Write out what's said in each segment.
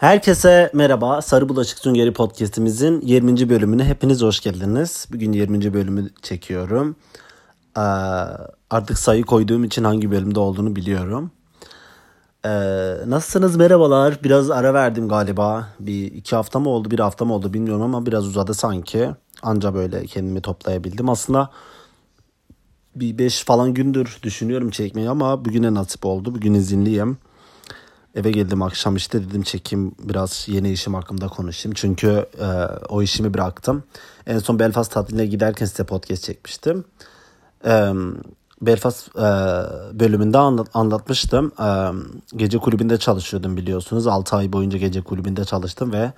Herkese merhaba. Sarı Bulaşık Süngeri Podcast'imizin 20. bölümüne hepiniz hoş geldiniz. Bugün 20. bölümü çekiyorum. Ee, artık sayı koyduğum için hangi bölümde olduğunu biliyorum. Ee, nasılsınız? Merhabalar. Biraz ara verdim galiba. Bir iki hafta mı oldu, bir hafta mı oldu bilmiyorum ama biraz uzadı sanki. Anca böyle kendimi toplayabildim. Aslında bir beş falan gündür düşünüyorum çekmeyi ama bugüne nasip oldu. Bugün izinliyim. Eve geldim akşam işte dedim çekeyim biraz yeni işim hakkında konuşayım. Çünkü e, o işimi bıraktım. En son Belfast tatiline giderken size podcast çekmiştim. E, Belfast e, bölümünde anlat, anlatmıştım. E, gece kulübünde çalışıyordum biliyorsunuz. 6 ay boyunca gece kulübünde çalıştım ve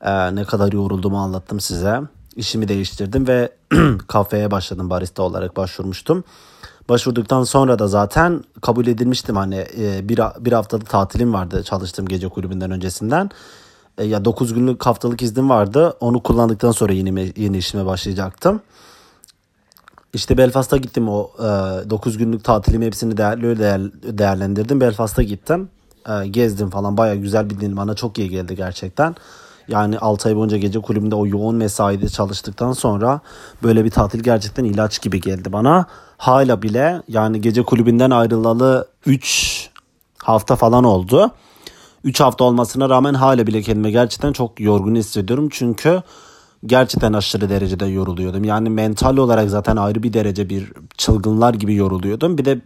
e, ne kadar yorulduğumu anlattım size. İşimi değiştirdim ve kafeye başladım barista olarak başvurmuştum. Başvurduktan sonra da zaten kabul edilmiştim hani e, bir, bir haftalık tatilim vardı çalıştığım gece kulübünden öncesinden. E, ya 9 günlük haftalık iznim vardı. Onu kullandıktan sonra yeni, yeni işime başlayacaktım. İşte Belfast'a gittim o e, 9 günlük tatilimi hepsini değer, değer, değerlendirdim. Belfast'a gittim. E, gezdim falan baya güzel bir din bana çok iyi geldi gerçekten. Yani 6 ay boyunca gece kulübünde o yoğun mesaide çalıştıktan sonra böyle bir tatil gerçekten ilaç gibi geldi bana. Hala bile yani gece kulübünden ayrılalı 3 hafta falan oldu. 3 hafta olmasına rağmen hala bile kendime gerçekten çok yorgun hissediyorum. Çünkü gerçekten aşırı derecede yoruluyordum. Yani mental olarak zaten ayrı bir derece bir çılgınlar gibi yoruluyordum. Bir de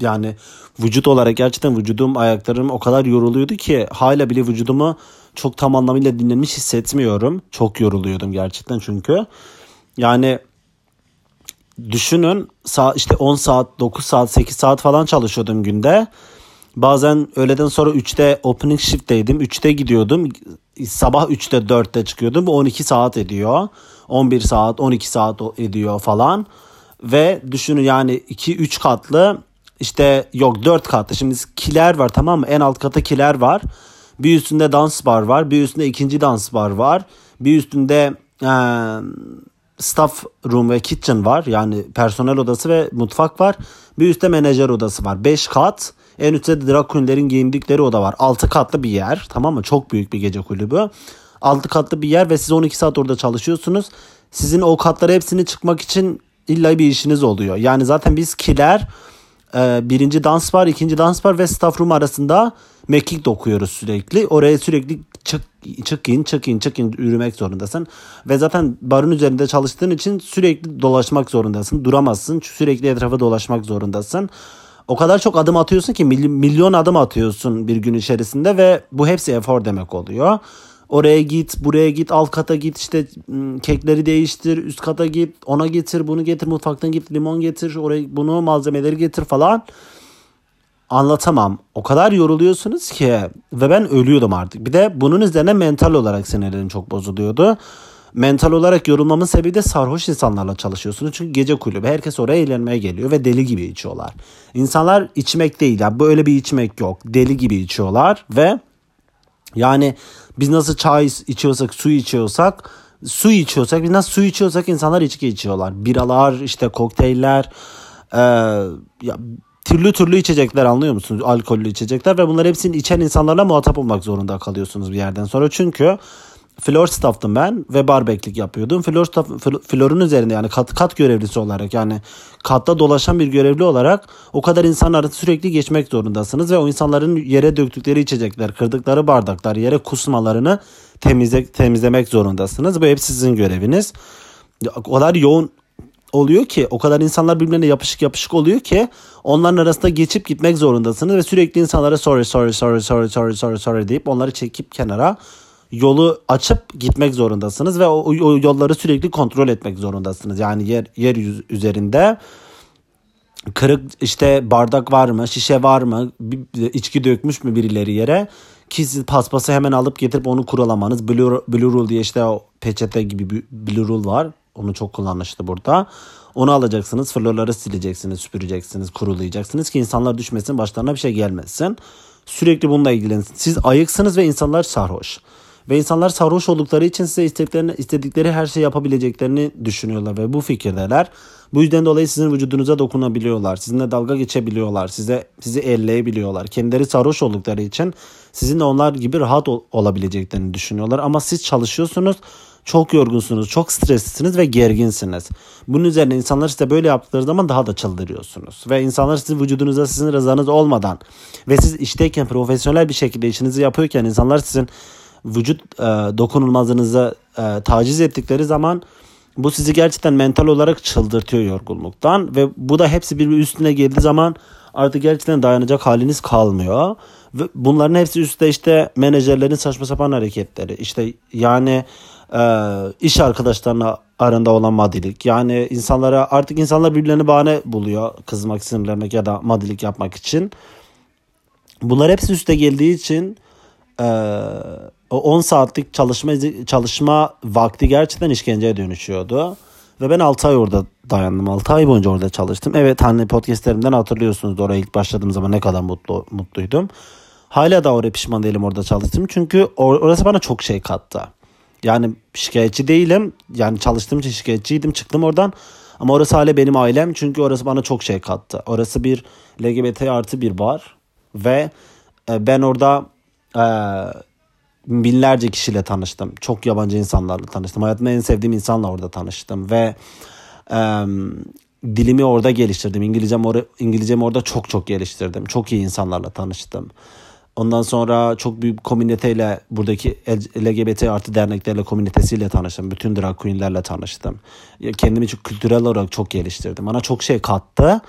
yani vücut olarak gerçekten vücudum ayaklarım o kadar yoruluyordu ki hala bile vücudumu çok tam anlamıyla dinlenmiş hissetmiyorum. Çok yoruluyordum gerçekten çünkü. Yani düşünün işte 10 saat, 9 saat, 8 saat falan çalışıyordum günde. Bazen öğleden sonra 3'te opening shift'teydim. 3'te gidiyordum. Sabah 3'te 4'te çıkıyordum. 12 saat ediyor. 11 saat, 12 saat ediyor falan. Ve düşünün yani 2-3 katlı işte yok 4 katlı. Şimdi kiler var tamam mı? En alt kata kiler var. Bir üstünde dans bar var. Bir üstünde ikinci dans bar var. Bir üstünde e, staff room ve kitchen var. Yani personel odası ve mutfak var. Bir üstte menajer odası var. 5 kat. En üstte de drag giyindikleri oda var. 6 katlı bir yer. Tamam mı? Çok büyük bir gece kulübü. 6 katlı bir yer ve siz 12 saat orada çalışıyorsunuz. Sizin o katları hepsini çıkmak için illa bir işiniz oluyor. Yani zaten biz kiler e, birinci dans var, ikinci dans var ve staff room arasında mekik dokuyoruz sürekli. Oraya sürekli çık, çık in, çık in yürümek zorundasın. Ve zaten barın üzerinde çalıştığın için sürekli dolaşmak zorundasın. Duramazsın. Sürekli etrafa dolaşmak zorundasın. O kadar çok adım atıyorsun ki milyon adım atıyorsun bir gün içerisinde ve bu hepsi efor demek oluyor. Oraya git, buraya git, alt kata git, işte kekleri değiştir, üst kata git, ona getir, bunu getir, mutfaktan git, limon getir, oraya bunu malzemeleri getir falan. Anlatamam. O kadar yoruluyorsunuz ki ve ben ölüyordum artık. Bir de bunun üzerine mental olarak sinirlerim çok bozuluyordu. Mental olarak yorulmamın sebebi de sarhoş insanlarla çalışıyorsunuz. Çünkü gece kulübü herkes oraya eğlenmeye geliyor ve deli gibi içiyorlar. İnsanlar içmek değil yani böyle bir içmek yok. Deli gibi içiyorlar ve yani biz nasıl çay içiyorsak, su içiyorsak, su içiyorsak, biz nasıl su içiyorsak insanlar içki içiyorlar. Biralar, işte kokteyller, e, ya, türlü türlü içecekler anlıyor musunuz? Alkollü içecekler ve bunlar hepsini içen insanlarla muhatap olmak zorunda kalıyorsunuz bir yerden sonra. Çünkü Flor staff'tım ben ve barbeklik yapıyordum. Flor staff, florun üzerinde yani kat, kat görevlisi olarak yani katta dolaşan bir görevli olarak o kadar insan arası sürekli geçmek zorundasınız ve o insanların yere döktükleri içecekler, kırdıkları bardaklar, yere kusmalarını temizle, temizlemek zorundasınız. Bu hep sizin göreviniz. O kadar yoğun oluyor ki o kadar insanlar birbirine yapışık yapışık oluyor ki onların arasında geçip gitmek zorundasınız ve sürekli insanlara sorry sorry sorry sorry sorry sorry sorry deyip onları çekip kenara yolu açıp gitmek zorundasınız ve o, o yolları sürekli kontrol etmek zorundasınız. Yani yer yer yüz, üzerinde kırık işte bardak var mı, şişe var mı, içki dökmüş mü birileri yere ki siz paspası hemen alıp getirip onu kuralamanız. Blue, Blue Rule diye işte o peçete gibi Blue Rule var. Onu çok kullanışlı burada. Onu alacaksınız, florları sileceksiniz, süpüreceksiniz, kurulayacaksınız ki insanlar düşmesin, başlarına bir şey gelmesin. Sürekli bununla ilgilenin. Siz ayıksınız ve insanlar sarhoş. Ve insanlar sarhoş oldukları için size istediklerini, istedikleri her şeyi yapabileceklerini düşünüyorlar ve bu fikirdeler. Bu yüzden dolayı sizin vücudunuza dokunabiliyorlar. Sizinle dalga geçebiliyorlar. Size sizi elleyebiliyorlar. Kendileri sarhoş oldukları için sizin de onlar gibi rahat ol, olabileceklerini düşünüyorlar. Ama siz çalışıyorsunuz. Çok yorgunsunuz, çok streslisiniz ve gerginsiniz. Bunun üzerine insanlar size böyle yaptıkları zaman daha da çıldırıyorsunuz. Ve insanlar sizin vücudunuza sizin rızanız olmadan ve siz işteyken profesyonel bir şekilde işinizi yapıyorken insanlar sizin vücut e, dokunulmazlığınıza e, taciz ettikleri zaman bu sizi gerçekten mental olarak çıldırtıyor yorgunluktan ve bu da hepsi bir üstüne geldiği zaman artık gerçekten dayanacak haliniz kalmıyor. Ve bunların hepsi üstte işte menajerlerin saçma sapan hareketleri. İşte yani iş arkadaşlarına aranda olan madilik. Yani insanlara artık insanlar birbirlerini bahane buluyor kızmak, sinirlenmek ya da madilik yapmak için. Bunlar hepsi üste geldiği için e, o 10 saatlik çalışma çalışma vakti gerçekten işkenceye dönüşüyordu. Ve ben 6 ay orada dayandım. 6 ay boyunca orada çalıştım. Evet hani podcastlerimden hatırlıyorsunuz oraya ilk başladığım zaman ne kadar mutlu mutluydum. Hala da oraya pişman değilim orada çalıştım. Çünkü orası bana çok şey kattı. Yani şikayetçi değilim. Yani çalıştığım için şikayetçiydim. Çıktım oradan. Ama orası hala benim ailem. Çünkü orası bana çok şey kattı. Orası bir LGBT artı bir bar. Ve e, ben orada e, binlerce kişiyle tanıştım. Çok yabancı insanlarla tanıştım. Hayatımda en sevdiğim insanla orada tanıştım. Ve e, dilimi orada geliştirdim. İngilizcem, or İngilizcemi orada çok çok geliştirdim. Çok iyi insanlarla tanıştım. Ondan sonra çok büyük komüniteyle buradaki LGBT artı derneklerle komünitesiyle tanıştım. Bütün drag queenlerle tanıştım. Kendimi çok kültürel olarak çok geliştirdim. Bana çok şey kattı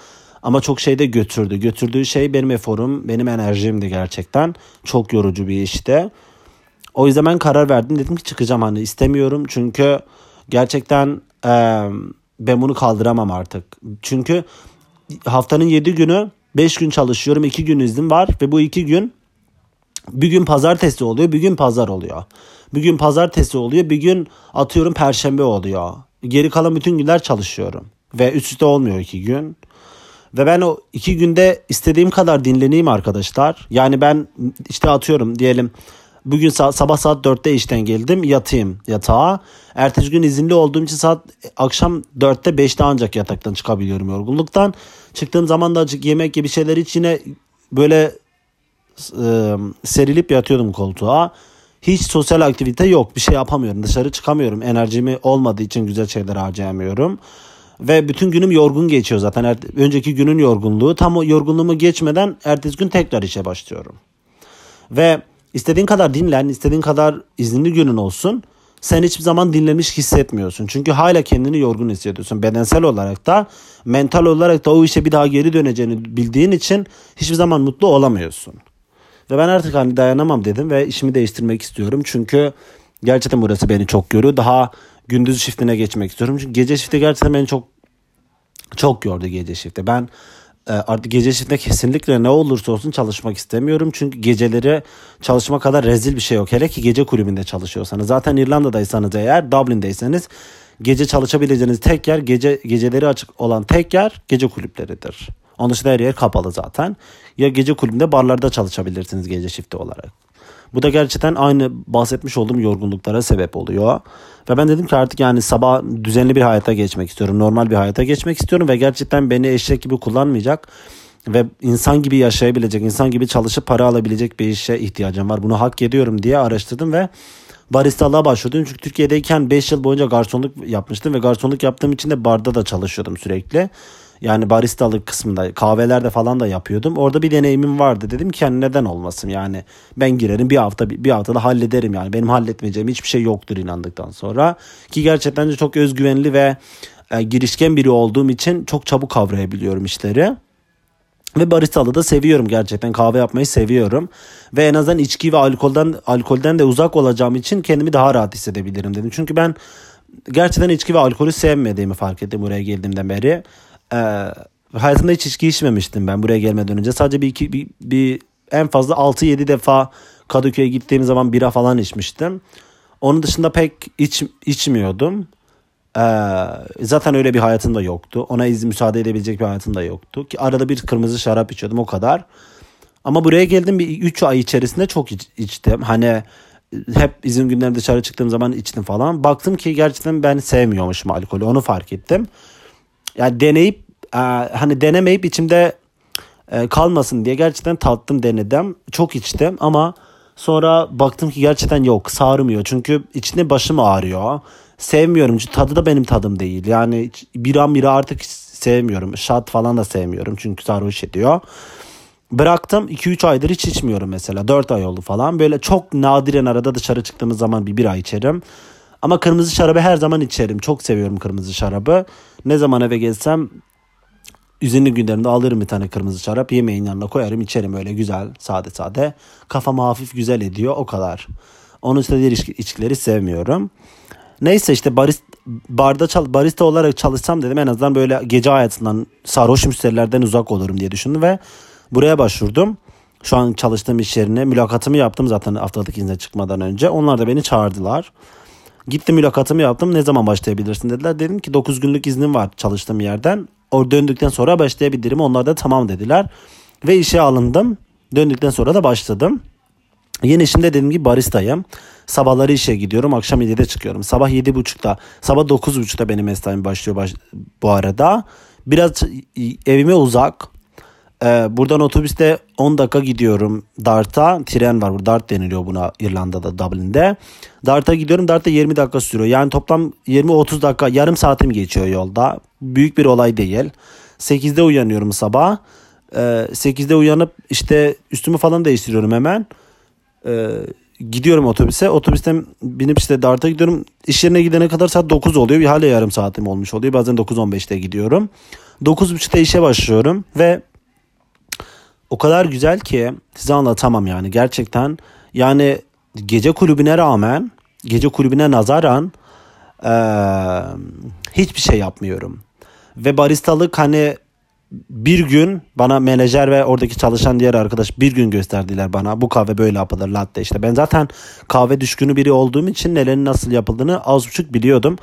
ama çok şey de götürdü. Götürdüğü şey benim eforum, benim enerjimdi gerçekten. Çok yorucu bir işti. O yüzden ben karar verdim. Dedim ki çıkacağım hani istemiyorum. Çünkü gerçekten e, ben bunu kaldıramam artık. Çünkü haftanın 7 günü 5 gün çalışıyorum. 2 gün iznim var ve bu 2 gün bir gün pazartesi oluyor, bir gün pazar oluyor. Bir gün pazartesi oluyor, bir gün atıyorum perşembe oluyor. Geri kalan bütün günler çalışıyorum. Ve üst üste olmuyor iki gün. Ve ben o iki günde istediğim kadar dinleneyim arkadaşlar. Yani ben işte atıyorum diyelim bugün sabah saat 4'te işten geldim yatayım yatağa. Ertesi gün izinli olduğum için saat akşam 4'te 5'te ancak yataktan çıkabiliyorum yorgunluktan. Çıktığım zaman da acık yemek gibi şeyler için yine böyle serilip yatıyordum koltuğa. Hiç sosyal aktivite yok. Bir şey yapamıyorum. Dışarı çıkamıyorum. Enerjimi olmadığı için güzel şeyler harcayamıyorum. Ve bütün günüm yorgun geçiyor zaten. Önceki günün yorgunluğu. Tam o yorgunluğumu geçmeden ertesi gün tekrar işe başlıyorum. Ve istediğin kadar dinlen, istediğin kadar izinli günün olsun. Sen hiçbir zaman dinlenmiş hissetmiyorsun. Çünkü hala kendini yorgun hissediyorsun. Bedensel olarak da, mental olarak da o işe bir daha geri döneceğini bildiğin için hiçbir zaman mutlu olamıyorsun. Ve ben artık hani dayanamam dedim ve işimi değiştirmek istiyorum. Çünkü gerçekten burası beni çok görüyor. Daha gündüz shiftine geçmek istiyorum. Çünkü gece shifti gerçekten beni çok çok yordu gece shifti. Ben e, artık gece shiftinde kesinlikle ne olursa olsun çalışmak istemiyorum. Çünkü geceleri çalışma kadar rezil bir şey yok. Hele ki gece kulübünde çalışıyorsanız. Zaten İrlanda'daysanız eğer Dublin'deyseniz gece çalışabileceğiniz tek yer gece geceleri açık olan tek yer gece kulüpleridir. Onun dışında her yer kapalı zaten. Ya gece kulübünde barlarda çalışabilirsiniz gece şifti olarak. Bu da gerçekten aynı bahsetmiş olduğum yorgunluklara sebep oluyor. Ve ben dedim ki artık yani sabah düzenli bir hayata geçmek istiyorum. Normal bir hayata geçmek istiyorum ve gerçekten beni eşek gibi kullanmayacak ve insan gibi yaşayabilecek, insan gibi çalışıp para alabilecek bir işe ihtiyacım var. Bunu hak ediyorum diye araştırdım ve baristalığa başladım. Çünkü Türkiye'deyken 5 yıl boyunca garsonluk yapmıştım ve garsonluk yaptığım için de barda da çalışıyordum sürekli. Yani baristalık kısmında kahvelerde falan da yapıyordum. Orada bir deneyimim vardı. Dedim ki yani neden olmasın yani ben girerim bir hafta bir haftada hallederim yani. Benim halletmeyeceğim hiçbir şey yoktur inandıktan sonra. Ki gerçekten de çok özgüvenli ve e, girişken biri olduğum için çok çabuk kavrayabiliyorum işleri. Ve baristalı da seviyorum gerçekten. Kahve yapmayı seviyorum. Ve en azından içki ve alkolden alkolden de uzak olacağım için kendimi daha rahat hissedebilirim dedim. Çünkü ben gerçekten içki ve alkolü sevmediğimi fark ettim buraya geldiğimden beri. Ee, hayatımda hiç içki içmemiştim ben buraya gelmeden önce. Sadece bir, iki, bir, bir en fazla 6-7 defa Kadıköy'e gittiğim zaman bira falan içmiştim. Onun dışında pek iç, içmiyordum. Ee, zaten öyle bir hayatım da yoktu. Ona izin müsaade edebilecek bir hayatım da yoktu. Ki arada bir kırmızı şarap içiyordum o kadar. Ama buraya geldim bir 3 ay içerisinde çok iç, içtim. Hani hep izin günlerinde dışarı çıktığım zaman içtim falan. Baktım ki gerçekten ben sevmiyormuşum alkolü. Onu fark ettim. Yani deneyip e, hani denemeyip içimde e, kalmasın diye gerçekten tattım denedim. Çok içtim ama sonra baktım ki gerçekten yok sarmıyor. Çünkü içinde başım ağrıyor. Sevmiyorum. Çünkü tadı da benim tadım değil. Yani bir an biri artık sevmiyorum. Şat falan da sevmiyorum. Çünkü sarhoş ediyor. Bıraktım 2-3 aydır hiç içmiyorum mesela. 4 ay oldu falan. Böyle çok nadiren arada dışarı çıktığımız zaman bir bira içerim. Ama kırmızı şarabı her zaman içerim. Çok seviyorum kırmızı şarabı. Ne zaman eve gelsem izinli günlerimde alırım bir tane kırmızı şarap. Yemeğin yanına koyarım içerim öyle güzel sade sade. Kafamı hafif güzel ediyor o kadar. Onun için diğer içkileri sevmiyorum. Neyse işte barist, barda çal, barista olarak çalışsam dedim en azından böyle gece hayatından sarhoş müşterilerden uzak olurum diye düşündüm ve buraya başvurdum. Şu an çalıştığım iş yerine mülakatımı yaptım zaten haftalık izne çıkmadan önce. Onlar da beni çağırdılar. Gittim mülakatımı yaptım. Ne zaman başlayabilirsin dediler. Dedim ki 9 günlük iznim var çalıştığım yerden. O döndükten sonra başlayabilirim. Onlar da tamam dediler. Ve işe alındım. Döndükten sonra da başladım. Yeni işimde dediğim gibi baristayım. Sabahları işe gidiyorum. Akşam 7'de çıkıyorum. Sabah 7.30'da, sabah 9.30'da benim mesaim başlıyor baş, bu arada. Biraz evime uzak. Ee, buradan otobüste 10 dakika gidiyorum Dart'a. Tren var burada. Dart deniliyor buna İrlanda'da Dublin'de. Dart'a gidiyorum. Dart'ta 20 dakika sürüyor. Yani toplam 20-30 dakika yarım saatim geçiyor yolda. Büyük bir olay değil. 8'de uyanıyorum sabah. Ee, 8'de uyanıp işte üstümü falan değiştiriyorum hemen. Ee, gidiyorum otobüse. Otobüsten binip işte Dart'a gidiyorum. İş yerine gidene kadar saat 9 oluyor. Bir hala yarım saatim olmuş oluyor. Bazen 9-15'te gidiyorum. 9.30'da işe başlıyorum ve o kadar güzel ki size anlatamam yani gerçekten. Yani gece kulübüne rağmen, gece kulübüne nazaran ee, hiçbir şey yapmıyorum. Ve baristalık hani bir gün bana menajer ve oradaki çalışan diğer arkadaş bir gün gösterdiler bana bu kahve böyle yapılır latte işte. Ben zaten kahve düşkünü biri olduğum için nelerin nasıl yapıldığını az buçuk biliyordum.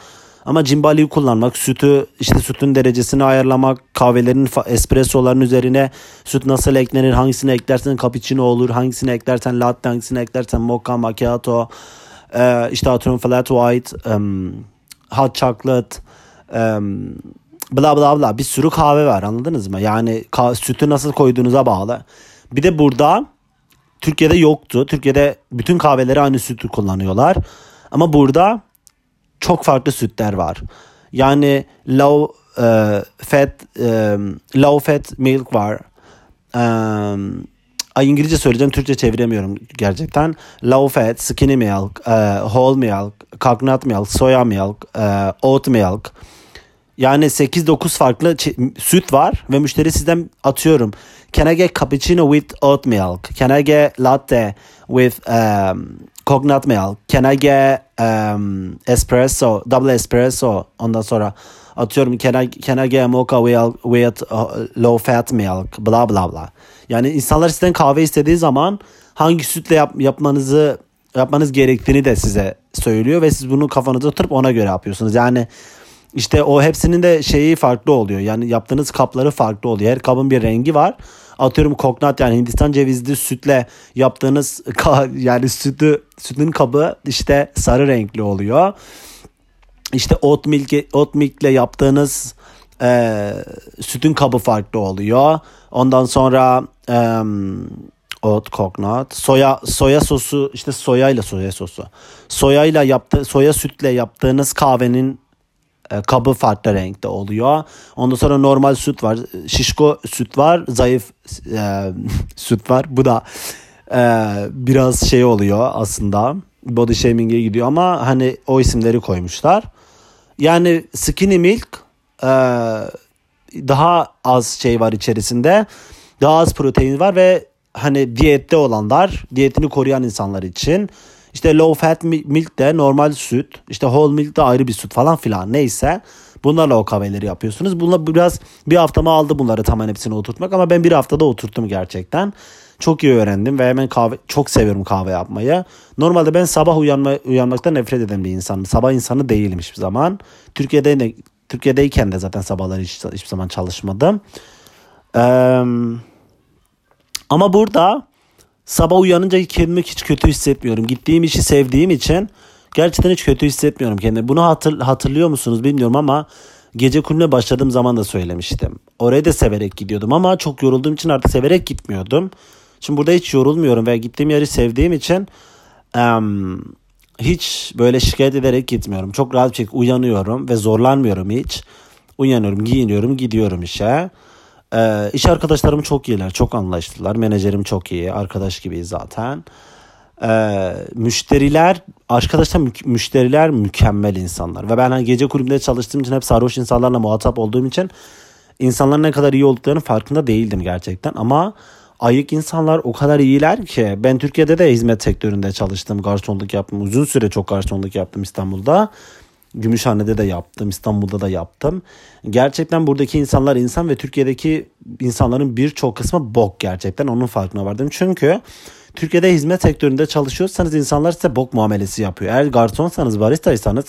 Ama cimbaliyi kullanmak, sütü işte sütün derecesini ayarlamak, kahvelerin espressoların üzerine süt nasıl eklenir, hangisini eklersen cappuccino olur, hangisini eklersen latte, hangisini eklersen mocha, macchiato, e, işte atıyorum flat white, um, hot chocolate, um, bla bla bla bir sürü kahve var anladınız mı? Yani sütü nasıl koyduğunuza bağlı. Bir de burada Türkiye'de yoktu. Türkiye'de bütün kahveleri aynı sütü kullanıyorlar. Ama burada çok farklı sütler var. Yani low uh, fat um, low fat milk var. Um, Ay İngilizce söyleyeceğim Türkçe çeviremiyorum gerçekten. Low fat, skinny milk, uh, whole milk, coconut milk, soya milk, uh, oat milk. Yani 8-9 farklı süt var ve müşteri sizden atıyorum. Can I get cappuccino with oat milk? Can I get latte with um, coconut milk? Can I get um, espresso, double espresso? Ondan sonra atıyorum can I, can I get mocha with, with uh, low fat milk? Bla bla bla. Yani insanlar sizden kahve istediği zaman hangi sütle yap, yapmanızı yapmanız gerektiğini de size söylüyor ve siz bunu kafanıza oturup ona göre yapıyorsunuz. Yani işte o hepsinin de şeyi farklı oluyor. Yani yaptığınız kapları farklı oluyor. Her kabın bir rengi var. Atıyorum koknat yani Hindistan cevizli sütle yaptığınız yani sütü sütün kabı işte sarı renkli oluyor. İşte oat milk oat milk ile yaptığınız e, sütün kabı farklı oluyor. Ondan sonra e, oat coconut, soya soya sosu işte soya ile soya sosu. Soya ile yaptı soya sütle yaptığınız kahvenin kabı farklı renkte oluyor. Ondan sonra normal süt var. Şişko süt var. Zayıf e, süt var. Bu da e, biraz şey oluyor aslında. Body shaming'e gidiyor ama hani o isimleri koymuşlar. Yani skinny milk e, daha az şey var içerisinde. Daha az protein var ve hani diyette olanlar, diyetini koruyan insanlar için işte low fat milk de normal süt. işte whole milk de ayrı bir süt falan filan neyse. Bunlarla o kahveleri yapıyorsunuz. Bunlar biraz bir haftamı aldı bunları tamamen hepsini oturtmak ama ben bir haftada oturttum gerçekten. Çok iyi öğrendim ve hemen kahve çok seviyorum kahve yapmayı. Normalde ben sabah uyanma, uyanmaktan nefret eden bir insanım. Sabah insanı değilim hiçbir zaman. Türkiye'de de, Türkiye'deyken de zaten sabahları hiç, hiçbir zaman çalışmadım. Ee, ama burada sabah uyanınca kendimi hiç kötü hissetmiyorum. Gittiğim işi sevdiğim için gerçekten hiç kötü hissetmiyorum kendimi. Bunu hatır, hatırlıyor musunuz bilmiyorum ama gece kulübüne başladığım zaman da söylemiştim. Oraya da severek gidiyordum ama çok yorulduğum için artık severek gitmiyordum. Şimdi burada hiç yorulmuyorum ve gittiğim yeri sevdiğim için um, hiç böyle şikayet ederek gitmiyorum. Çok rahat bir şekilde uyanıyorum ve zorlanmıyorum hiç. Uyanıyorum, giyiniyorum, gidiyorum işe. Ee, iş arkadaşlarım çok iyiler, çok anlaştılar. Menajerim çok iyi, arkadaş gibiyiz zaten. Ee, müşteriler, arkadaşlar mü- müşteriler mükemmel insanlar. Ve ben hani gece kulübünde çalıştığım için hep sarhoş insanlarla muhatap olduğum için insanların ne kadar iyi olduklarının farkında değildim gerçekten. Ama ayık insanlar o kadar iyiler ki ben Türkiye'de de hizmet sektöründe çalıştım, garsonluk yaptım. Uzun süre çok garsonluk yaptım İstanbul'da. Gümüşhane'de de yaptım, İstanbul'da da yaptım. Gerçekten buradaki insanlar insan ve Türkiye'deki insanların birçok kısmı bok gerçekten. Onun farkına vardım. Çünkü Türkiye'de hizmet sektöründe çalışıyorsanız insanlar size bok muamelesi yapıyor. Eğer garsonsanız, baristaysanız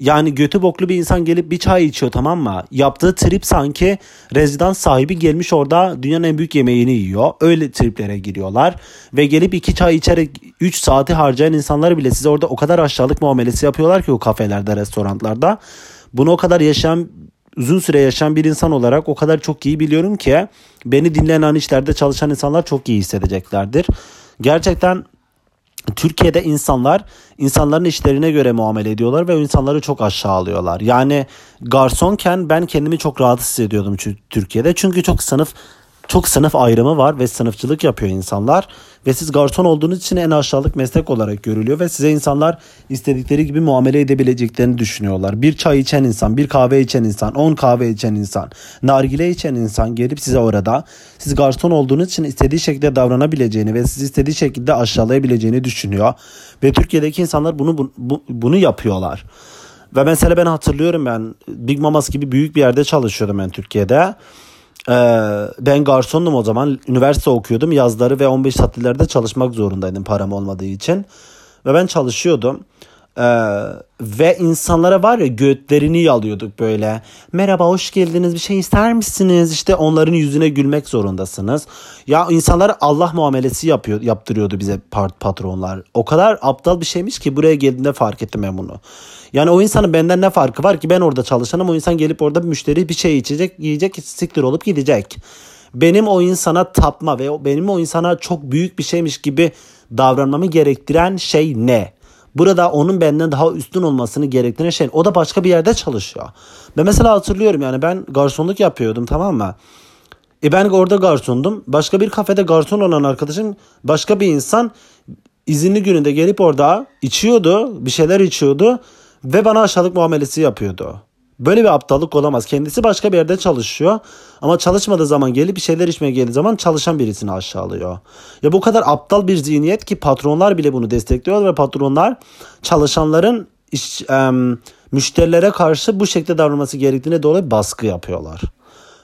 yani götü boklu bir insan gelip bir çay içiyor tamam mı? Yaptığı trip sanki rezidans sahibi gelmiş orada dünyanın en büyük yemeğini yiyor. Öyle triplere giriyorlar. Ve gelip iki çay içerek 3 saati harcayan insanlar bile size orada o kadar aşağılık muamelesi yapıyorlar ki o kafelerde, restoranlarda. Bunu o kadar yaşayan uzun süre yaşayan bir insan olarak o kadar çok iyi biliyorum ki beni dinleyen an işlerde çalışan insanlar çok iyi hissedeceklerdir. Gerçekten Türkiye'de insanlar insanların işlerine göre muamele ediyorlar ve insanları çok aşağılıyorlar. Yani garsonken ben kendimi çok rahat hissediyordum Türkiye'de. Çünkü çok sınıf çok sınıf ayrımı var ve sınıfçılık yapıyor insanlar. Ve siz garson olduğunuz için en aşağılık meslek olarak görülüyor ve size insanlar istedikleri gibi muamele edebileceklerini düşünüyorlar. Bir çay içen insan, bir kahve içen insan, on kahve içen insan, nargile içen insan gelip size orada siz garson olduğunuz için istediği şekilde davranabileceğini ve sizi istediği şekilde aşağılayabileceğini düşünüyor. Ve Türkiye'deki insanlar bunu bu, bunu yapıyorlar. Ve mesela ben hatırlıyorum ben Big Mamas gibi büyük bir yerde çalışıyordum ben Türkiye'de. Ee, ben garsondum o zaman. Üniversite okuyordum. Yazları ve 15 tatillerde çalışmak zorundaydım param olmadığı için. Ve ben çalışıyordum. Ee, ve insanlara var ya götlerini yalıyorduk böyle. Merhaba hoş geldiniz bir şey ister misiniz? İşte onların yüzüne gülmek zorundasınız. Ya insanlar Allah muamelesi yapıyor, yaptırıyordu bize patronlar. O kadar aptal bir şeymiş ki buraya geldiğinde fark ettim ben bunu. Yani o insanın benden ne farkı var ki ben orada çalışanım o insan gelip orada bir müşteri bir şey içecek yiyecek siktir olup gidecek. Benim o insana tapma ve benim o insana çok büyük bir şeymiş gibi davranmamı gerektiren şey ne? Burada onun benden daha üstün olmasını gerektiren şey o da başka bir yerde çalışıyor. Ben mesela hatırlıyorum yani ben garsonluk yapıyordum tamam mı? E ben orada garsondum. Başka bir kafede garson olan arkadaşım başka bir insan izinli gününde gelip orada içiyordu. Bir şeyler içiyordu. Ve bana aşağılık muamelesi yapıyordu. Böyle bir aptallık olamaz. Kendisi başka bir yerde çalışıyor ama çalışmadığı zaman gelip bir şeyler içmeye geldiği zaman çalışan birisini aşağılıyor. Ya bu kadar aptal bir zihniyet ki patronlar bile bunu destekliyor ve patronlar çalışanların iş, e, müşterilere karşı bu şekilde davranması gerektiğine dolayı baskı yapıyorlar.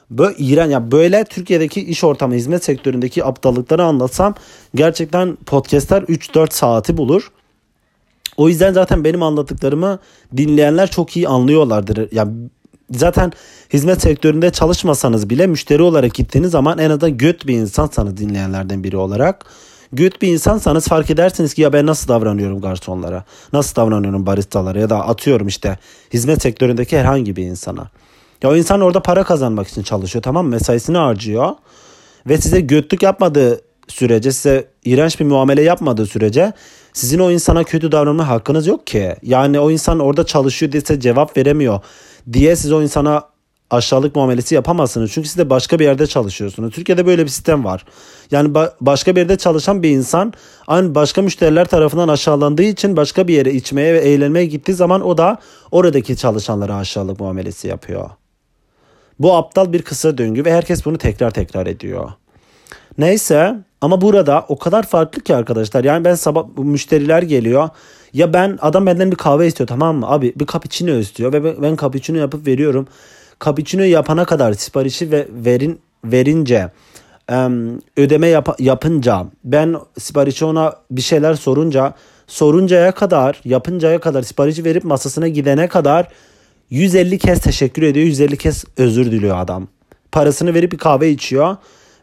Böyle iğren ya böyle Türkiye'deki iş ortamı hizmet sektöründeki aptallıkları anlatsam gerçekten podcastler 3-4 saati bulur. O yüzden zaten benim anlattıklarımı dinleyenler çok iyi anlıyorlardır. Yani zaten hizmet sektöründe çalışmasanız bile müşteri olarak gittiğiniz zaman en azından göt bir insansanız dinleyenlerden biri olarak göt bir insansanız fark edersiniz ki ya ben nasıl davranıyorum garsonlara, nasıl davranıyorum baristalara ya da atıyorum işte hizmet sektöründeki herhangi bir insana. Ya o insan orada para kazanmak için çalışıyor tamam mı? Mesaisini harcıyor ve size götlük yapmadığı sürece size iğrenç bir muamele yapmadığı sürece sizin o insana kötü davranma hakkınız yok ki. Yani o insan orada çalışıyor diye cevap veremiyor diye siz o insana aşağılık muamelesi yapamazsınız. Çünkü siz de başka bir yerde çalışıyorsunuz. Türkiye'de böyle bir sistem var. Yani ba- başka bir yerde çalışan bir insan aynı başka müşteriler tarafından aşağılandığı için başka bir yere içmeye ve eğlenmeye gittiği zaman o da oradaki çalışanlara aşağılık muamelesi yapıyor. Bu aptal bir kısa döngü ve herkes bunu tekrar tekrar ediyor. Neyse ama burada o kadar farklı ki arkadaşlar. Yani ben sabah müşteriler geliyor. Ya ben adam benden bir kahve istiyor tamam mı? Abi bir cappuccino istiyor ve ben cappuccino yapıp veriyorum. Cappuccino yapana kadar siparişi ve verin verince ödeme yap, yapınca ben siparişi ona bir şeyler sorunca soruncaya kadar yapıncaya kadar siparişi verip masasına gidene kadar 150 kez teşekkür ediyor 150 kez özür diliyor adam. Parasını verip bir kahve içiyor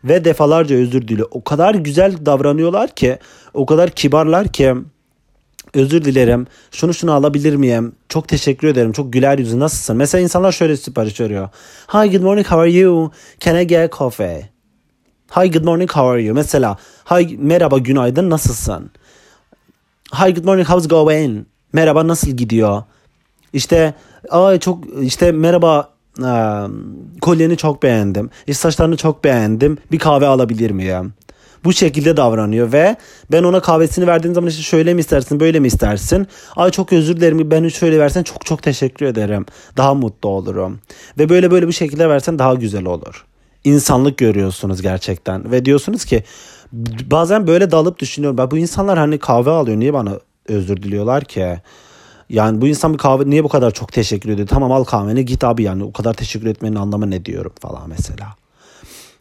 ve defalarca özür diliyor. O kadar güzel davranıyorlar ki, o kadar kibarlar ki özür dilerim. Şunu şunu alabilir miyim? Çok teşekkür ederim. Çok güler yüzü. Nasılsın? Mesela insanlar şöyle sipariş veriyor. Hi, good morning. How are you? Can I get coffee? Hi, good morning. How are you? Mesela, hi, merhaba, günaydın. Nasılsın? Hi, good morning. How's going? Merhaba, nasıl gidiyor? İşte, ay çok işte merhaba kolyeni çok beğendim. İşte saçlarını çok beğendim. Bir kahve alabilir miyim? Bu şekilde davranıyor ve ben ona kahvesini verdiğim zaman işte şöyle mi istersin böyle mi istersin? Ay çok özür dilerim ben şöyle versen çok çok teşekkür ederim. Daha mutlu olurum. Ve böyle böyle bir şekilde versen daha güzel olur. İnsanlık görüyorsunuz gerçekten ve diyorsunuz ki bazen böyle dalıp düşünüyorum. Ben bu insanlar hani kahve alıyor niye bana özür diliyorlar ki? Yani bu insan bir kahve niye bu kadar çok teşekkür ediyor? Tamam al kahveni git abi yani o kadar teşekkür etmenin anlamı ne diyorum falan mesela.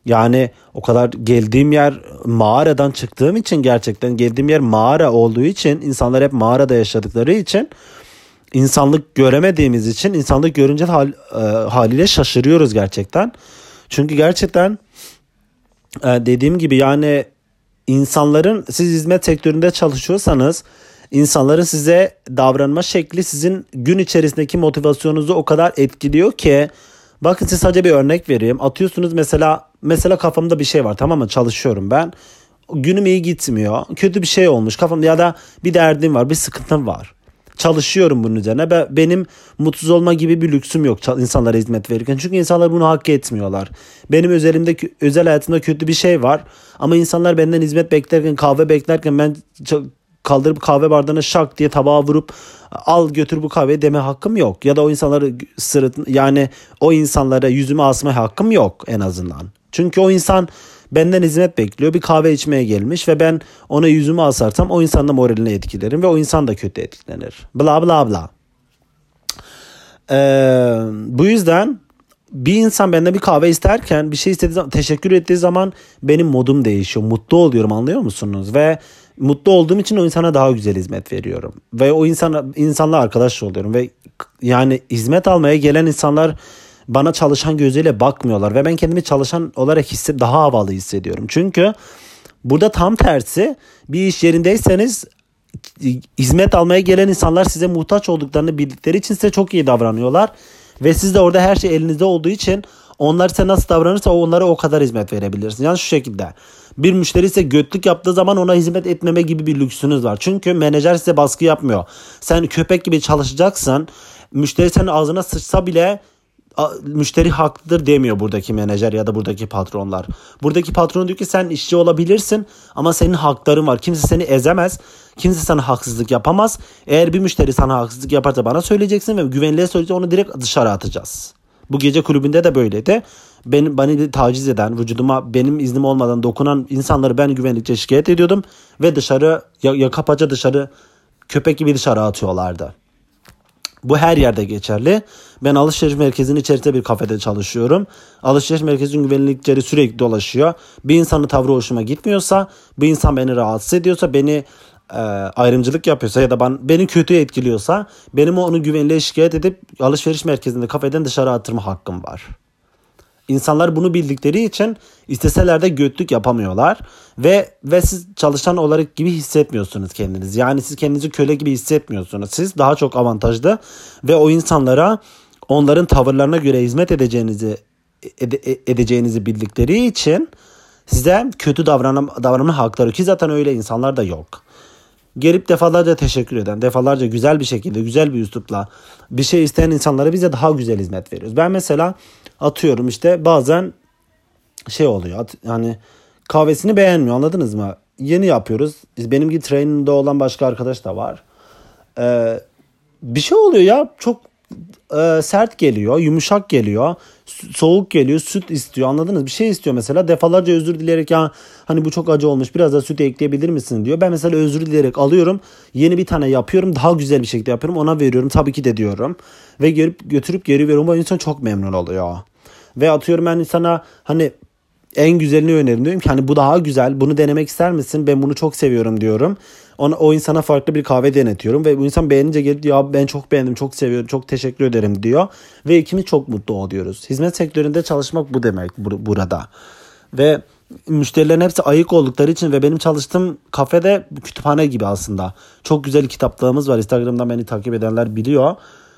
Yani o kadar geldiğim yer mağaradan çıktığım için gerçekten geldiğim yer mağara olduğu için insanlar hep mağarada yaşadıkları için insanlık göremediğimiz için insanlık görünce hal, e, haliyle şaşırıyoruz gerçekten. Çünkü gerçekten e, dediğim gibi yani insanların siz hizmet sektöründe çalışıyorsanız insanların size davranma şekli sizin gün içerisindeki motivasyonunuzu o kadar etkiliyor ki bakın size sadece bir örnek vereyim. Atıyorsunuz mesela mesela kafamda bir şey var tamam mı çalışıyorum ben. Günüm iyi gitmiyor. Kötü bir şey olmuş kafamda ya da bir derdim var bir sıkıntım var. Çalışıyorum bunun üzerine. ve Benim mutsuz olma gibi bir lüksüm yok insanlara hizmet verirken. Çünkü insanlar bunu hak etmiyorlar. Benim özelimde özel hayatımda kötü bir şey var. Ama insanlar benden hizmet beklerken kahve beklerken ben kaldırıp kahve bardağına şak diye tabağa vurup al götür bu kahveyi deme hakkım yok. Ya da o insanları sırıt yani o insanlara yüzüme asma hakkım yok en azından. Çünkü o insan benden hizmet bekliyor. Bir kahve içmeye gelmiş ve ben ona yüzümü asarsam o insan da moralini etkilerim ve o insan da kötü etkilenir. Bla bla bla. Ee, bu yüzden bir insan benden bir kahve isterken bir şey istediği zaman teşekkür ettiği zaman benim modum değişiyor. Mutlu oluyorum anlıyor musunuz? Ve mutlu olduğum için o insana daha güzel hizmet veriyorum. Ve o insana insanla arkadaş oluyorum ve yani hizmet almaya gelen insanlar bana çalışan gözüyle bakmıyorlar ve ben kendimi çalışan olarak hisset daha havalı hissediyorum. Çünkü burada tam tersi bir iş yerindeyseniz hizmet almaya gelen insanlar size muhtaç olduklarını bildikleri için size çok iyi davranıyorlar ve siz de orada her şey elinizde olduğu için onlar size nasıl davranırsa onlara o kadar hizmet verebilirsin. Yani şu şekilde. Bir müşteri ise götlük yaptığı zaman ona hizmet etmeme gibi bir lüksünüz var. Çünkü menajer size baskı yapmıyor. Sen köpek gibi çalışacaksan müşteri senin ağzına sıçsa bile müşteri haklıdır demiyor buradaki menajer ya da buradaki patronlar. Buradaki patron diyor ki sen işçi olabilirsin ama senin hakların var. Kimse seni ezemez. Kimse sana haksızlık yapamaz. Eğer bir müşteri sana haksızlık yaparsa bana söyleyeceksin ve güvenliğe söyleyeceksin onu direkt dışarı atacağız. Bu gece kulübünde de böyleydi. Beni, beni taciz eden, vücuduma benim iznim olmadan dokunan insanları ben güvenlikçe şikayet ediyordum. Ve dışarı, yaka paça dışarı köpek gibi dışarı atıyorlardı. Bu her yerde geçerli. Ben alışveriş merkezinin içerisinde bir kafede çalışıyorum. Alışveriş merkezinin güvenlikleri sürekli dolaşıyor. Bir insanın tavrı hoşuma gitmiyorsa, bir insan beni rahatsız ediyorsa, beni e, ayrımcılık yapıyorsa ya da ben, beni kötü etkiliyorsa benim onu güvenliğe şikayet edip alışveriş merkezinde kafeden dışarı attırma hakkım var. İnsanlar bunu bildikleri için isteseler de götlük yapamıyorlar ve ve siz çalışan olarak gibi hissetmiyorsunuz kendiniz. Yani siz kendinizi köle gibi hissetmiyorsunuz. Siz daha çok avantajlı ve o insanlara onların tavırlarına göre hizmet edeceğinizi ede, edeceğinizi bildikleri için size kötü davranma, davranma hakları ki zaten öyle insanlar da yok. Gelip defalarca teşekkür eden, defalarca güzel bir şekilde, güzel bir üslupla bir şey isteyen insanlara bize daha güzel hizmet veriyoruz. Ben mesela atıyorum işte bazen şey oluyor yani kahvesini beğenmiyor anladınız mı? Yeni yapıyoruz. Benim gibi training'de olan başka arkadaş da var. Ee, bir şey oluyor ya çok e, sert geliyor, yumuşak geliyor, soğuk geliyor, süt istiyor anladınız? Bir şey istiyor mesela defalarca özür dileyerek ya hani bu çok acı olmuş biraz da süt ekleyebilir misin diyor. Ben mesela özür dileyerek alıyorum yeni bir tane yapıyorum daha güzel bir şekilde yapıyorum ona veriyorum tabii ki de diyorum. Ve gelip götürüp geri veriyorum o insan çok memnun oluyor. Ve atıyorum ben insana hani en güzelini öneririm diyorum ki hani bu daha güzel bunu denemek ister misin ben bunu çok seviyorum diyorum. Ona, o insana farklı bir kahve denetiyorum ve bu insan beğenince gelip diyor abi ben çok beğendim çok seviyorum çok teşekkür ederim diyor. Ve ikimiz çok mutlu oluyoruz. Hizmet sektöründe çalışmak bu demek burada. Ve müşterilerin hepsi ayık oldukları için ve benim çalıştığım kafede kütüphane gibi aslında. Çok güzel kitaplığımız var. Instagram'dan beni takip edenler biliyor.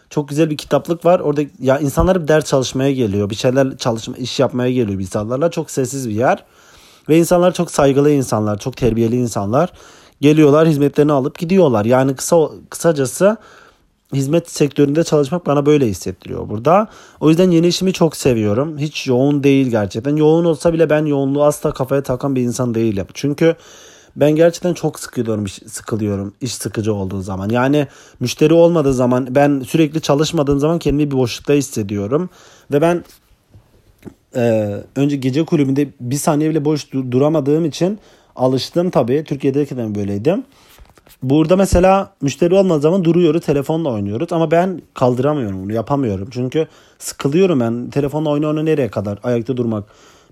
Çok güzel bir kitaplık var. Orada ya insanlar bir ders çalışmaya geliyor. Bir şeyler çalışma, iş yapmaya geliyor insanlarla. Çok sessiz bir yer. Ve insanlar çok saygılı insanlar, çok terbiyeli insanlar. Geliyorlar, hizmetlerini alıp gidiyorlar. Yani kısa kısacası hizmet sektöründe çalışmak bana böyle hissettiriyor burada. O yüzden yeni işimi çok seviyorum. Hiç yoğun değil gerçekten. Yoğun olsa bile ben yoğunluğu asla kafaya takan bir insan değilim. Çünkü ben gerçekten çok sıkılıyorum, sıkılıyorum iş sıkıcı olduğu zaman. Yani müşteri olmadığı zaman ben sürekli çalışmadığım zaman kendimi bir boşlukta hissediyorum. Ve ben e, önce gece kulübünde bir saniye bile boş duramadığım için alıştım tabii. Türkiye'deki de böyleydim. Burada mesela müşteri olmadığı zaman duruyoruz telefonla oynuyoruz ama ben kaldıramıyorum bunu yapamıyorum. Çünkü sıkılıyorum ben telefonla oyna oyna nereye kadar ayakta durmak.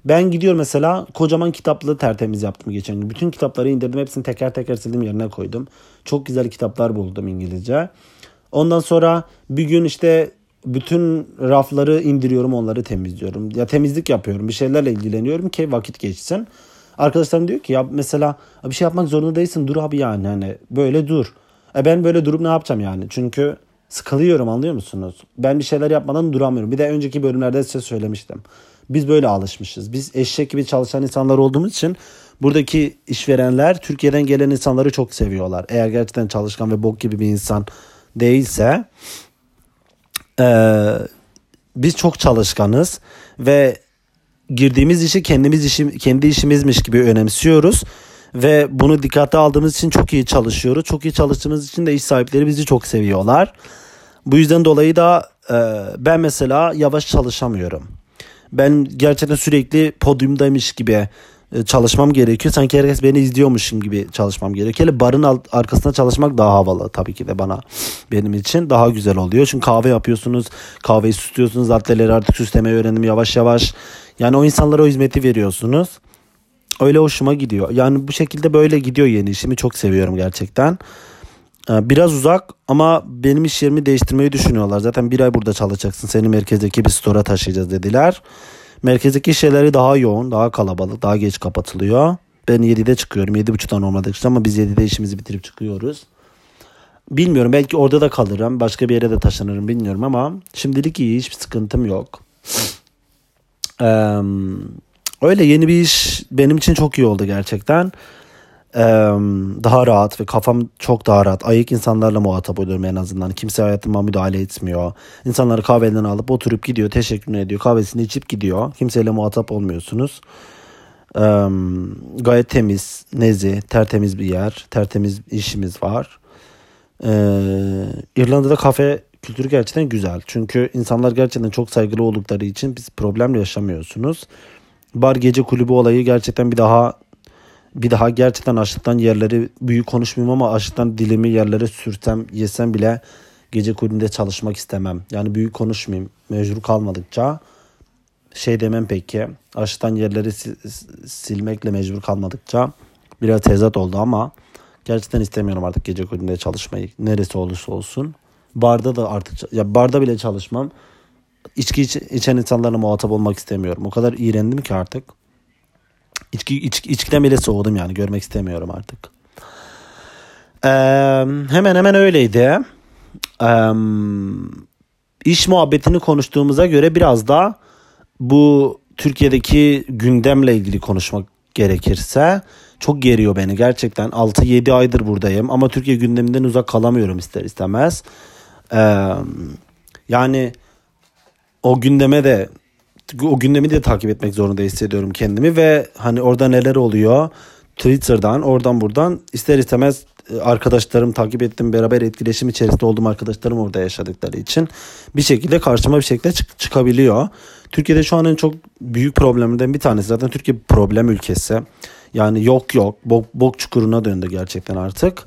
Ben gidiyorum mesela kocaman kitaplığı tertemiz yaptım geçen gün. Bütün kitapları indirdim hepsini teker teker sildim yerine koydum. Çok güzel kitaplar buldum İngilizce. Ondan sonra bir gün işte bütün rafları indiriyorum onları temizliyorum. Ya temizlik yapıyorum bir şeylerle ilgileniyorum ki vakit geçsin. Arkadaşlarım diyor ki ya mesela bir şey yapmak zorunda değilsin dur abi yani hani böyle dur. E ben böyle durup ne yapacağım yani? Çünkü sıkılıyorum anlıyor musunuz? Ben bir şeyler yapmadan duramıyorum. Bir de önceki bölümlerde size söylemiştim. Biz böyle alışmışız. Biz eşek gibi çalışan insanlar olduğumuz için buradaki işverenler Türkiye'den gelen insanları çok seviyorlar. Eğer gerçekten çalışkan ve bok gibi bir insan değilse e, biz çok çalışkanız ve girdiğimiz işi kendimiz işi, kendi işimizmiş gibi önemsiyoruz ve bunu dikkate aldığımız için çok iyi çalışıyoruz. Çok iyi çalıştığımız için de iş sahipleri bizi çok seviyorlar. Bu yüzden dolayı da e, ben mesela yavaş çalışamıyorum. Ben gerçekten sürekli podyumdaymış gibi e, çalışmam gerekiyor. Sanki herkes beni izliyormuşum gibi çalışmam gerekiyor. Hele barın alt, arkasında çalışmak daha havalı tabii ki de bana benim için daha güzel oluyor. Çünkü kahve yapıyorsunuz, kahveyi süslüyorsunuz, latteleri artık süslemeyi öğrendim yavaş yavaş. Yani o insanlara o hizmeti veriyorsunuz. Öyle hoşuma gidiyor. Yani bu şekilde böyle gidiyor yeni işimi çok seviyorum gerçekten. Ee, biraz uzak ama benim iş yerimi değiştirmeyi düşünüyorlar. Zaten bir ay burada çalışacaksın. Seni merkezdeki bir store'a taşıyacağız dediler. Merkezdeki şeyleri daha yoğun, daha kalabalık, daha geç kapatılıyor. Ben 7'de çıkıyorum. 7.30'da normalde çıkıyorum ama biz 7'de işimizi bitirip çıkıyoruz. Bilmiyorum belki orada da kalırım. Başka bir yere de taşınırım bilmiyorum ama şimdilik iyi hiçbir sıkıntım yok. Öyle yeni bir iş benim için çok iyi oldu gerçekten. Daha rahat ve kafam çok daha rahat. Ayık insanlarla muhatap oluyorum en azından. Kimse hayatıma müdahale etmiyor. İnsanları kahveden alıp oturup gidiyor. Teşekkür ediyor. Kahvesini içip gidiyor. Kimseyle muhatap olmuyorsunuz. Gayet temiz, nezi, tertemiz bir yer. Tertemiz işimiz var. İrlanda'da kafe kültürü gerçekten güzel. Çünkü insanlar gerçekten çok saygılı oldukları için biz problem yaşamıyorsunuz. Bar gece kulübü olayı gerçekten bir daha bir daha gerçekten açlıktan yerleri büyük konuşmayayım ama açlıktan dilimi yerlere sürtem yesem bile gece kulübünde çalışmak istemem. Yani büyük konuşmayayım mecbur kalmadıkça şey demem peki açlıktan yerleri silmekle mecbur kalmadıkça biraz tezat oldu ama gerçekten istemiyorum artık gece kulübünde çalışmayı neresi olursa olsun. Barda da artık ya barda bile çalışmam. İçki iç, içen insanlarla muhatap olmak istemiyorum. O kadar iğrendim ki artık. İçki, iç, içkiden bile soğudum yani. Görmek istemiyorum artık. Ee, hemen hemen öyleydi. Ee, iş muhabbetini konuştuğumuza göre biraz da bu Türkiye'deki gündemle ilgili konuşmak gerekirse çok geriyor beni gerçekten 6-7 aydır buradayım ama Türkiye gündeminden uzak kalamıyorum ister istemez. Ee, yani o gündeme de o gündemi de takip etmek zorunda hissediyorum kendimi ve hani orada neler oluyor Twitter'dan oradan buradan ister istemez e, arkadaşlarım takip ettim beraber etkileşim içerisinde olduğum arkadaşlarım orada yaşadıkları için bir şekilde karşıma bir şekilde çık- çıkabiliyor. Türkiye'de şu an en çok büyük problemlerden bir tanesi zaten Türkiye problem ülkesi. Yani yok yok bok, bok çukuruna döndü gerçekten artık.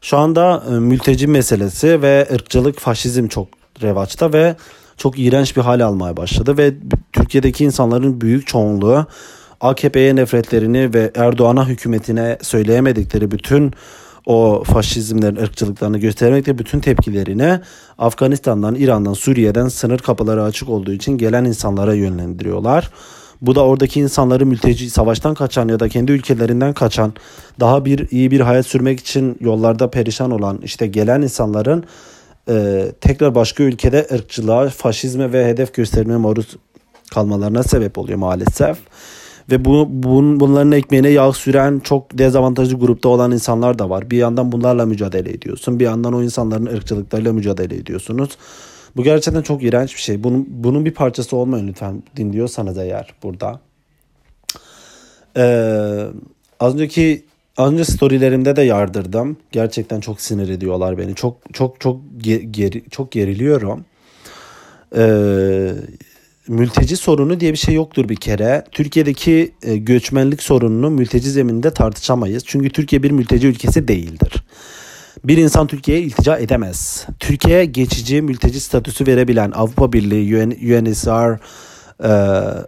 Şu anda e, mülteci meselesi ve ırkçılık, faşizm çok revaçta ve çok iğrenç bir hal almaya başladı ve Türkiye'deki insanların büyük çoğunluğu AKP'ye nefretlerini ve Erdoğan'a hükümetine söyleyemedikleri bütün o faşizmlerin, ırkçılıklarını göstermekte bütün tepkilerini Afganistan'dan, İran'dan, Suriye'den sınır kapıları açık olduğu için gelen insanlara yönlendiriyorlar. Bu da oradaki insanları mülteci savaştan kaçan ya da kendi ülkelerinden kaçan daha bir iyi bir hayat sürmek için yollarda perişan olan işte gelen insanların e, tekrar başka ülkede ırkçılığa, faşizme ve hedef göstermeye maruz kalmalarına sebep oluyor maalesef. Ve bu, bun, bunların ekmeğine yağ süren çok dezavantajlı grupta olan insanlar da var. Bir yandan bunlarla mücadele ediyorsun. Bir yandan o insanların ırkçılıklarıyla mücadele ediyorsunuz. Bu gerçekten çok iğrenç bir şey. Bunun, bunun bir parçası olmayın lütfen dinliyorsanız eğer burada. Ee, az önceki az storylerimde de yardırdım. Gerçekten çok sinir ediyorlar beni. Çok çok çok geri, çok geriliyorum. Ee, mülteci sorunu diye bir şey yoktur bir kere. Türkiye'deki e, göçmenlik sorununu mülteci zemininde tartışamayız. Çünkü Türkiye bir mülteci ülkesi değildir. Bir insan Türkiye'ye iltica edemez. Türkiye'ye geçici mülteci statüsü verebilen Avrupa Birliği, UNHCR e,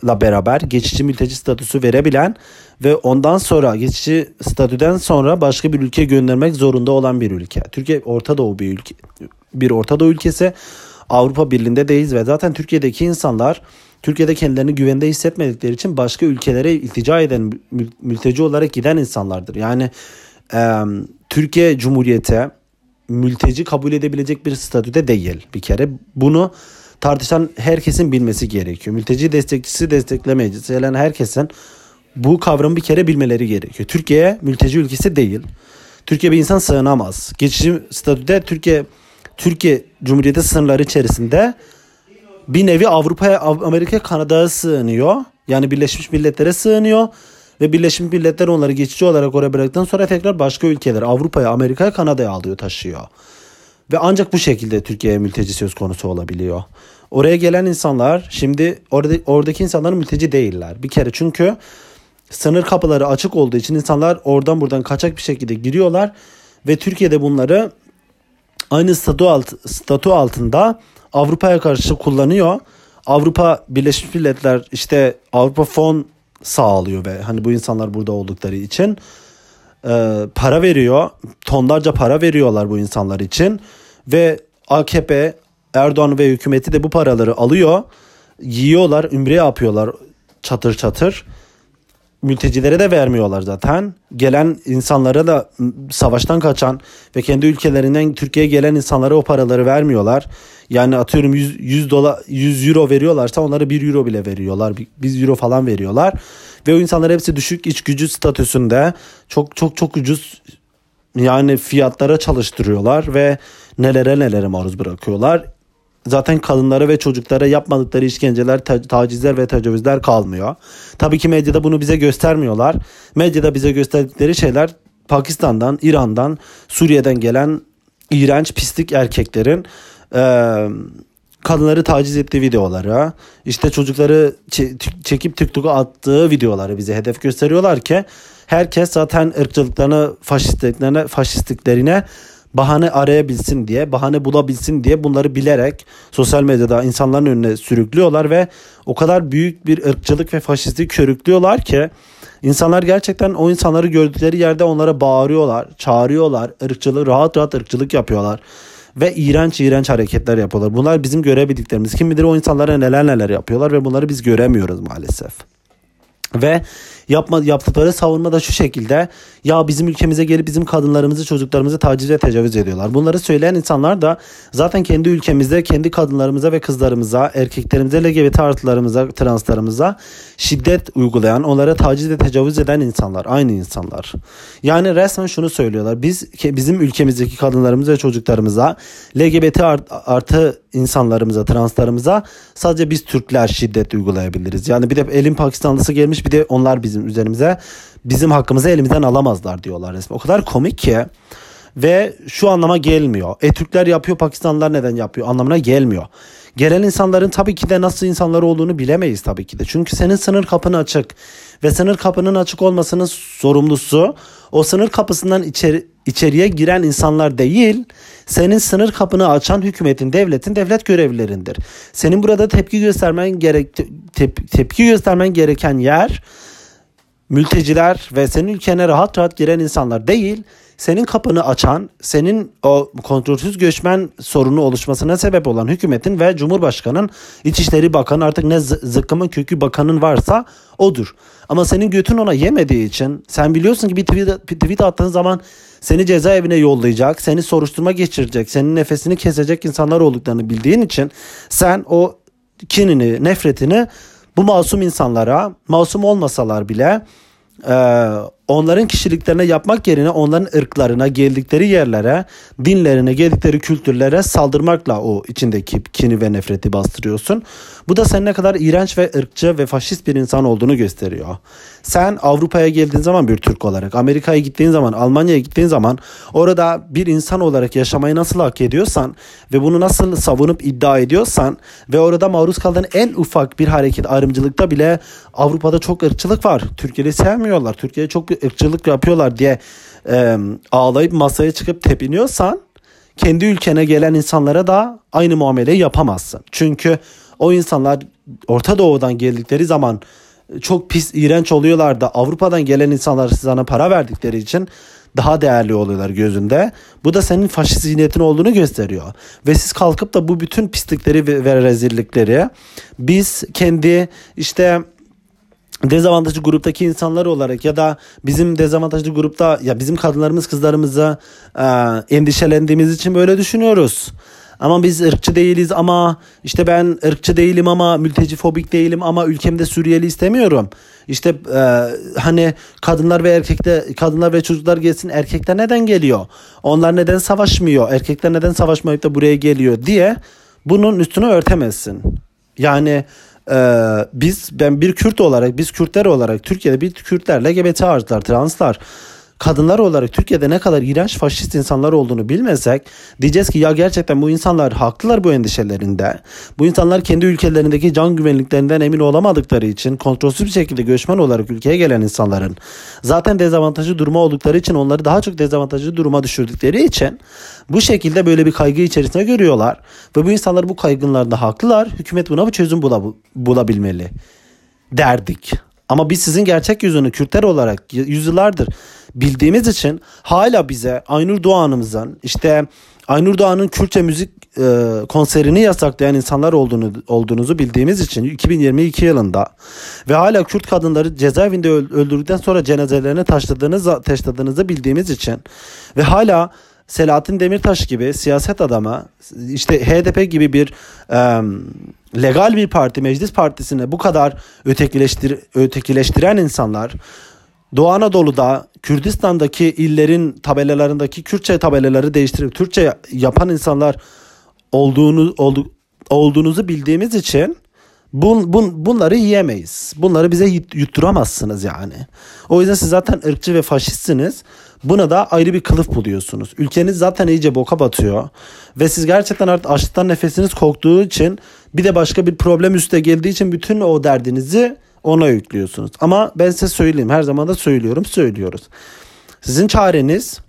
la beraber geçici mülteci statüsü verebilen ve ondan sonra geçici statüden sonra başka bir ülkeye göndermek zorunda olan bir ülke. Türkiye Orta Doğu bir ülke bir Orta Doğu ülkesi. Avrupa Birliği'nde değiliz ve zaten Türkiye'deki insanlar Türkiye'de kendilerini güvende hissetmedikleri için başka ülkelere iltica eden mülteci olarak giden insanlardır. Yani e, Türkiye Cumhuriyeti mülteci kabul edebilecek bir statüde değil bir kere. Bunu tartışan herkesin bilmesi gerekiyor. Mülteci destekçisi desteklemeyicisi gelen herkesin bu kavramı bir kere bilmeleri gerekiyor. Türkiye mülteci ülkesi değil. Türkiye bir insan sığınamaz. Geçici statüde Türkiye Türkiye Cumhuriyeti sınırları içerisinde bir nevi Avrupa'ya, Amerika, Kanada'ya sığınıyor. Yani Birleşmiş Milletler'e sığınıyor. Ve Birleşmiş Milletler onları geçici olarak oraya bıraktıktan sonra tekrar başka ülkeler Avrupa'ya, Amerika'ya, Kanada'ya alıyor, taşıyor. Ve ancak bu şekilde Türkiye'ye mülteci söz konusu olabiliyor. Oraya gelen insanlar şimdi orada oradaki insanlar mülteci değiller. Bir kere çünkü sınır kapıları açık olduğu için insanlar oradan buradan kaçak bir şekilde giriyorlar ve Türkiye'de bunları aynı statü, alt, statü altında Avrupa'ya karşı kullanıyor. Avrupa Birleşmiş Milletler işte Avrupa fon sağlıyor ve hani bu insanlar burada oldukları için e, para veriyor. Tonlarca para veriyorlar bu insanlar için ve AKP Erdoğan ve hükümeti de bu paraları alıyor. Yiyorlar, ümre yapıyorlar çatır çatır mültecilere de vermiyorlar zaten. Gelen insanlara da savaştan kaçan ve kendi ülkelerinden Türkiye'ye gelen insanlara o paraları vermiyorlar. Yani atıyorum 100, 100 dolar 100 euro veriyorlarsa onlara 1 euro bile veriyorlar. 1 euro falan veriyorlar. Ve o insanlar hepsi düşük iç gücü statüsünde çok çok çok ucuz yani fiyatlara çalıştırıyorlar ve nelere nelere maruz bırakıyorlar zaten kadınlara ve çocuklara yapmadıkları işkenceler, tacizler ve tecavüzler kalmıyor. Tabii ki medyada bunu bize göstermiyorlar. Medyada bize gösterdikleri şeyler Pakistan'dan, İran'dan, Suriye'den gelen iğrenç pislik erkeklerin e, kadınları taciz ettiği videoları, işte çocukları çekip TikTok'a attığı videoları bize hedef gösteriyorlar ki herkes zaten ırkçılıklarını, faşistliklerine, faşistliklerine bahane arayabilsin diye, bahane bulabilsin diye bunları bilerek sosyal medyada insanların önüne sürüklüyorlar ve o kadar büyük bir ırkçılık ve faşistlik körüklüyorlar ki insanlar gerçekten o insanları gördükleri yerde onlara bağırıyorlar, çağırıyorlar, ırkçılık rahat rahat ırkçılık yapıyorlar ve iğrenç iğrenç hareketler yapıyorlar. Bunlar bizim görebildiklerimiz. Kim bilir o insanlara neler neler yapıyorlar ve bunları biz göremiyoruz maalesef. Ve yapma, yaptıkları savunma da şu şekilde ya bizim ülkemize gelip bizim kadınlarımızı çocuklarımızı taciz tecavüz ediyorlar. Bunları söyleyen insanlar da zaten kendi ülkemizde kendi kadınlarımıza ve kızlarımıza erkeklerimize LGBT artılarımıza translarımıza şiddet uygulayan onlara taciz ve tecavüz eden insanlar aynı insanlar. Yani resmen şunu söylüyorlar biz bizim ülkemizdeki kadınlarımıza ve çocuklarımıza LGBT artı insanlarımıza translarımıza sadece biz Türkler şiddet uygulayabiliriz. Yani bir de elin Pakistanlısı gelmiş bir de onlar bizim üzerimize bizim hakkımızı elimizden alamazlar diyorlar resmen. O kadar komik ki ve şu anlama gelmiyor. E Türkler yapıyor Pakistanlılar neden yapıyor anlamına gelmiyor. Gelen insanların tabii ki de nasıl insanlar olduğunu bilemeyiz tabii ki de. Çünkü senin sınır kapını açık ve sınır kapının açık olmasının sorumlusu o sınır kapısından içeri, içeriye giren insanlar değil, senin sınır kapını açan hükümetin, devletin, devlet görevlilerindir. Senin burada tepki göstermen gerek tep, tepki göstermen gereken yer mülteciler ve senin ülkene rahat rahat giren insanlar değil, senin kapını açan, senin o kontrolsüz göçmen sorunu oluşmasına sebep olan hükümetin ve Cumhurbaşkanı'nın İçişleri Bakanı artık ne zıkkımın kökü bakanın varsa odur. Ama senin götün ona yemediği için sen biliyorsun ki bir tweet, bir tweet attığın zaman seni cezaevine yollayacak, seni soruşturma geçirecek, senin nefesini kesecek insanlar olduklarını bildiğin için sen o kinini, nefretini bu masum insanlara, masum olmasalar bile onların kişiliklerine yapmak yerine onların ırklarına, geldikleri yerlere, dinlerine, geldikleri kültürlere saldırmakla o içindeki kini ve nefreti bastırıyorsun. Bu da sen ne kadar iğrenç ve ırkçı ve faşist bir insan olduğunu gösteriyor. Sen Avrupa'ya geldiğin zaman bir Türk olarak, Amerika'ya gittiğin zaman, Almanya'ya gittiğin zaman orada bir insan olarak yaşamayı nasıl hak ediyorsan ve bunu nasıl savunup iddia ediyorsan ve orada maruz kaldığın en ufak bir hareket ayrımcılıkta bile Avrupa'da çok ırkçılık var. Türkiye'yi sevmiyorlar. Türkiye'ye çok ırkçılık yapıyorlar diye e, ağlayıp masaya çıkıp tepiniyorsan kendi ülkene gelen insanlara da aynı muameleyi yapamazsın. Çünkü o insanlar Orta Doğu'dan geldikleri zaman çok pis, iğrenç oluyorlar da Avrupa'dan gelen insanlar sana para verdikleri için daha değerli oluyorlar gözünde. Bu da senin faşist zihniyetin olduğunu gösteriyor. Ve siz kalkıp da bu bütün pislikleri ve rezillikleri biz kendi işte dezavantajlı gruptaki insanlar olarak ya da bizim dezavantajlı grupta ya bizim kadınlarımız kızlarımıza e, endişelendiğimiz için böyle düşünüyoruz. Ama biz ırkçı değiliz ama işte ben ırkçı değilim ama mülteci fobik değilim ama ülkemde Suriyeli istemiyorum. İşte e, hani kadınlar ve erkekler kadınlar ve çocuklar gelsin erkekler neden geliyor? Onlar neden savaşmıyor? Erkekler neden savaşmayıp da buraya geliyor diye bunun üstünü örtemezsin. Yani ee, biz ben bir Kürt olarak biz Kürtler olarak Türkiye'de bir Kürtler LGBT artılar translar kadınlar olarak Türkiye'de ne kadar iğrenç faşist insanlar olduğunu bilmesek diyeceğiz ki ya gerçekten bu insanlar haklılar bu endişelerinde. Bu insanlar kendi ülkelerindeki can güvenliklerinden emin olamadıkları için kontrolsüz bir şekilde göçmen olarak ülkeye gelen insanların zaten dezavantajlı duruma oldukları için onları daha çok dezavantajlı duruma düşürdükleri için bu şekilde böyle bir kaygı içerisinde görüyorlar ve bu insanlar bu kaygınlarda haklılar. Hükümet buna bir çözüm bulabilmeli derdik. Ama biz sizin gerçek yüzünü Kürtler olarak yüzyıllardır bildiğimiz için hala bize Aynur Doğan'ımızın işte Aynur Doğan'ın Kürtçe müzik e, konserini yasaklayan insanlar olduğunu olduğunuzu bildiğimiz için 2022 yılında ve hala Kürt kadınları cezaevinde öldürdükten sonra cenazelerine taşladığınız taşladığınızı bildiğimiz için ve hala Selahattin Demirtaş gibi siyaset adama işte HDP gibi bir e, legal bir parti meclis partisine bu kadar ötekileştir ötekileştiren insanlar Doğu Anadolu'da Kürdistan'daki illerin tabelalarındaki Kürtçe tabelaları değiştirip Türkçe yapan insanlar olduğunu oldu, olduğunuzu bildiğimiz için bun, bun, bunları yiyemeyiz. Bunları bize yutturamazsınız yani. O yüzden siz zaten ırkçı ve faşistsiniz. Buna da ayrı bir kılıf buluyorsunuz. Ülkeniz zaten iyice boka batıyor. Ve siz gerçekten artık açlıktan nefesiniz koktuğu için bir de başka bir problem üste geldiği için bütün o derdinizi ona yüklüyorsunuz. Ama ben size söyleyeyim her zaman da söylüyorum söylüyoruz. Sizin çareniz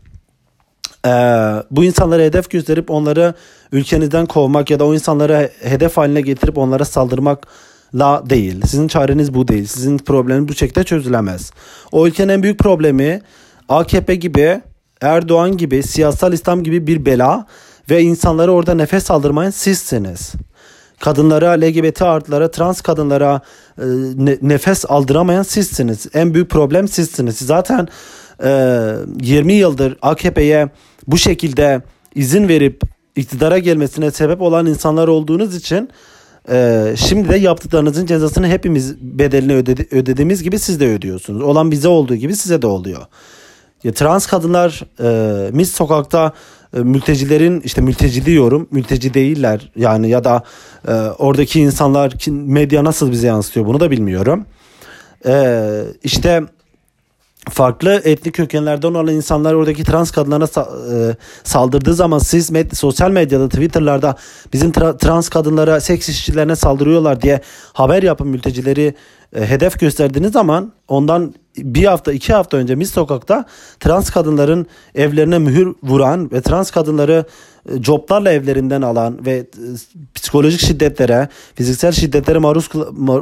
e, bu insanlara hedef gösterip onları ülkenizden kovmak ya da o insanları hedef haline getirip onlara saldırmakla değil. Sizin çareniz bu değil. Sizin probleminiz bu şekilde çözülemez. O ülkenin en büyük problemi AKP gibi, Erdoğan gibi, siyasal İslam gibi bir bela ve insanları orada nefes aldırmayan sizsiniz kadınlara, LGBT artılara, trans kadınlara e, ne, nefes aldıramayan sizsiniz. En büyük problem sizsiniz. Zaten e, 20 yıldır AKP'ye bu şekilde izin verip iktidara gelmesine sebep olan insanlar olduğunuz için e, şimdi de yaptıklarınızın cezasını hepimiz bedelini ödedi, ödediğimiz gibi siz de ödüyorsunuz. Olan bize olduğu gibi size de oluyor. Ya, trans kadınlar e, mis sokakta mültecilerin işte mülteci diyorum mülteci değiller yani ya da e, oradaki insanlar medya nasıl bize yansıtıyor bunu da bilmiyorum. E, işte farklı etnik kökenlerden olan insanlar oradaki trans kadınlara sa- e, saldırdığı zaman siz med- sosyal medyada Twitter'larda bizim tra- trans kadınlara seks işçilerine saldırıyorlar diye haber yapın mültecileri e, hedef gösterdiğiniz zaman ondan bir hafta iki hafta önce Mis Sokak'ta trans kadınların evlerine mühür vuran ve trans kadınları e, joblarla evlerinden alan ve e, psikolojik şiddetlere, fiziksel şiddetlere maruz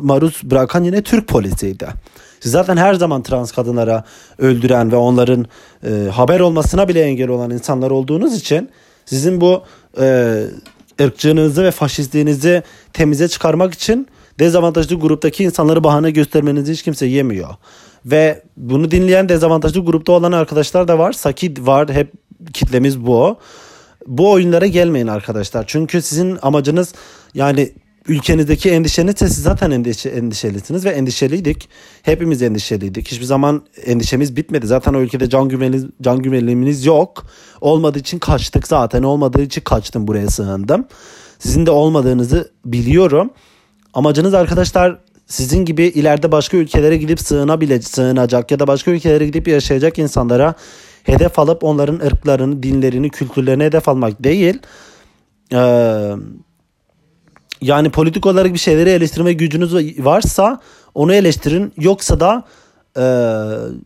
maruz bırakan yine Türk polisiydi. Zaten her zaman trans kadınlara öldüren ve onların e, haber olmasına bile engel olan insanlar olduğunuz için sizin bu e, ırkçılığınızı ve faşistliğinizi temize çıkarmak için dezavantajlı gruptaki insanları bahane göstermenizi hiç kimse yemiyor. Ve bunu dinleyen dezavantajlı grupta olan arkadaşlar da var. Saki var. Hep kitlemiz bu. Bu oyunlara gelmeyin arkadaşlar. Çünkü sizin amacınız yani ülkenizdeki endişenizse siz zaten endişe, endişelisiniz ve endişeliydik. Hepimiz endişeliydik. Hiçbir zaman endişemiz bitmedi. Zaten o ülkede can güveniniz, can güvenliğiniz yok. Olmadığı için kaçtık zaten. Olmadığı için kaçtım buraya sığındım. Sizin de olmadığınızı biliyorum. Amacınız arkadaşlar sizin gibi ileride başka ülkelere gidip sığınabile sığınacak ya da başka ülkelere gidip yaşayacak insanlara hedef alıp onların ırklarını, dinlerini, kültürlerini hedef almak değil. Ee, yani politik olarak bir şeyleri eleştirme gücünüz varsa onu eleştirin. Yoksa da e,